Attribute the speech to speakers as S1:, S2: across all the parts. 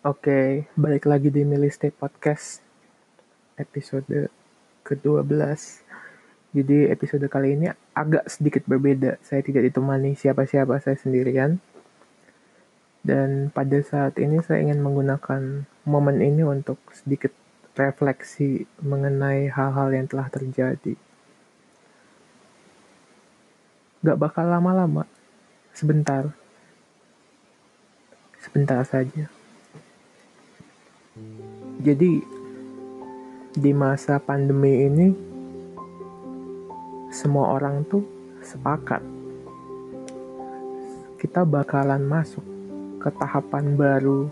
S1: Oke, balik lagi di Miliste Podcast episode ke-12. Jadi episode kali ini agak sedikit berbeda. Saya tidak ditemani siapa-siapa, saya sendirian. Dan pada saat ini saya ingin menggunakan momen ini untuk sedikit refleksi mengenai hal-hal yang telah terjadi. Gak bakal lama-lama, sebentar. Sebentar saja. Jadi di masa pandemi ini semua orang tuh sepakat. Kita bakalan masuk ke tahapan baru.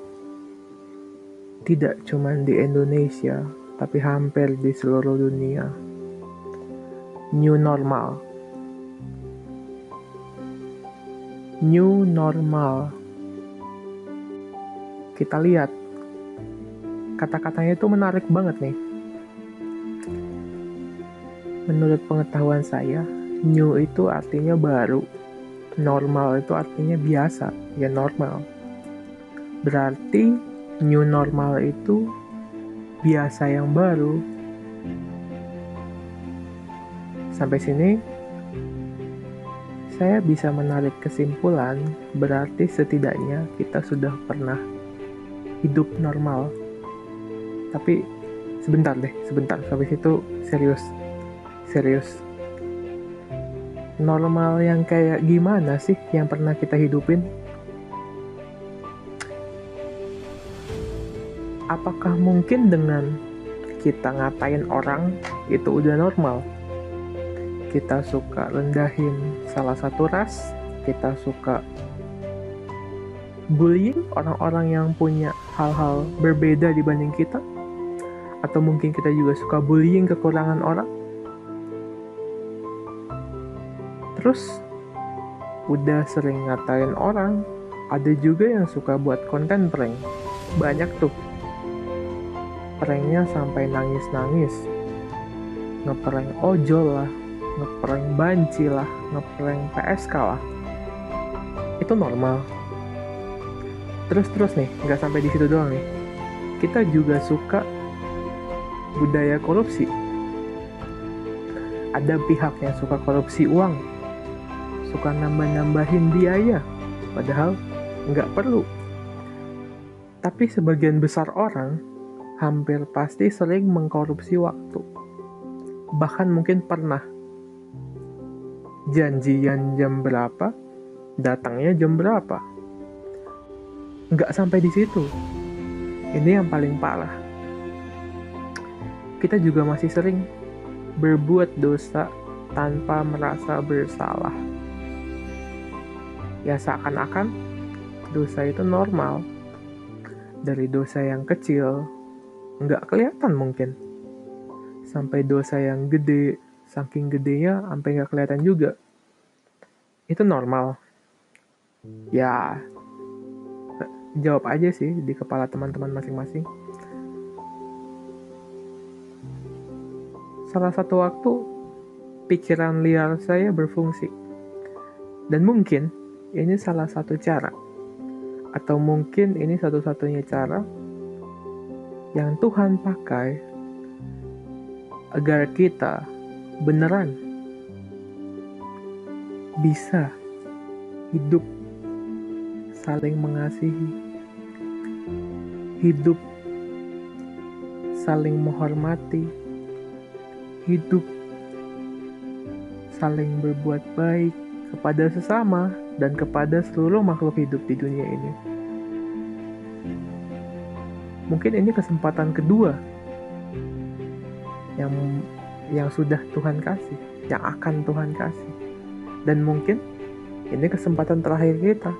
S1: Tidak cuma di Indonesia tapi hampir di seluruh dunia. New normal. New normal. Kita lihat kata-katanya itu menarik banget nih. Menurut pengetahuan saya, new itu artinya baru. Normal itu artinya biasa, ya normal. Berarti new normal itu biasa yang baru. Sampai sini saya bisa menarik kesimpulan berarti setidaknya kita sudah pernah hidup normal tapi sebentar deh sebentar. Habis itu serius serius. Normal yang kayak gimana sih yang pernah kita hidupin? Apakah mungkin dengan kita ngatain orang itu udah normal? Kita suka rendahin salah satu ras kita suka bullying orang-orang yang punya hal-hal berbeda dibanding kita atau mungkin kita juga suka bullying kekurangan orang. Terus udah sering ngatain orang ada juga yang suka buat konten prank. Banyak tuh. Pranknya sampai nangis-nangis. Ngeprank ojol lah ngeprank banci lah ngeprank PSK lah. Itu normal. Terus terus nih nggak sampai di situ doang nih. Kita juga suka budaya korupsi. Ada pihak yang suka korupsi uang, suka nambah-nambahin biaya, padahal nggak perlu. Tapi sebagian besar orang hampir pasti sering mengkorupsi waktu. Bahkan mungkin pernah. Janjian jam berapa, datangnya jam berapa. Nggak sampai di situ. Ini yang paling parah kita juga masih sering berbuat dosa tanpa merasa bersalah. Ya seakan-akan dosa itu normal. Dari dosa yang kecil, nggak kelihatan mungkin. Sampai dosa yang gede, saking gedenya sampai nggak kelihatan juga. Itu normal. Ya, jawab aja sih di kepala teman-teman masing-masing. Salah satu waktu pikiran liar saya berfungsi. Dan mungkin ini salah satu cara. Atau mungkin ini satu-satunya cara yang Tuhan pakai agar kita beneran bisa hidup saling mengasihi, hidup saling menghormati, hidup, saling berbuat baik kepada sesama dan kepada seluruh makhluk hidup di dunia ini. Mungkin ini kesempatan kedua yang yang sudah Tuhan kasih, yang akan Tuhan kasih. Dan mungkin ini kesempatan terakhir kita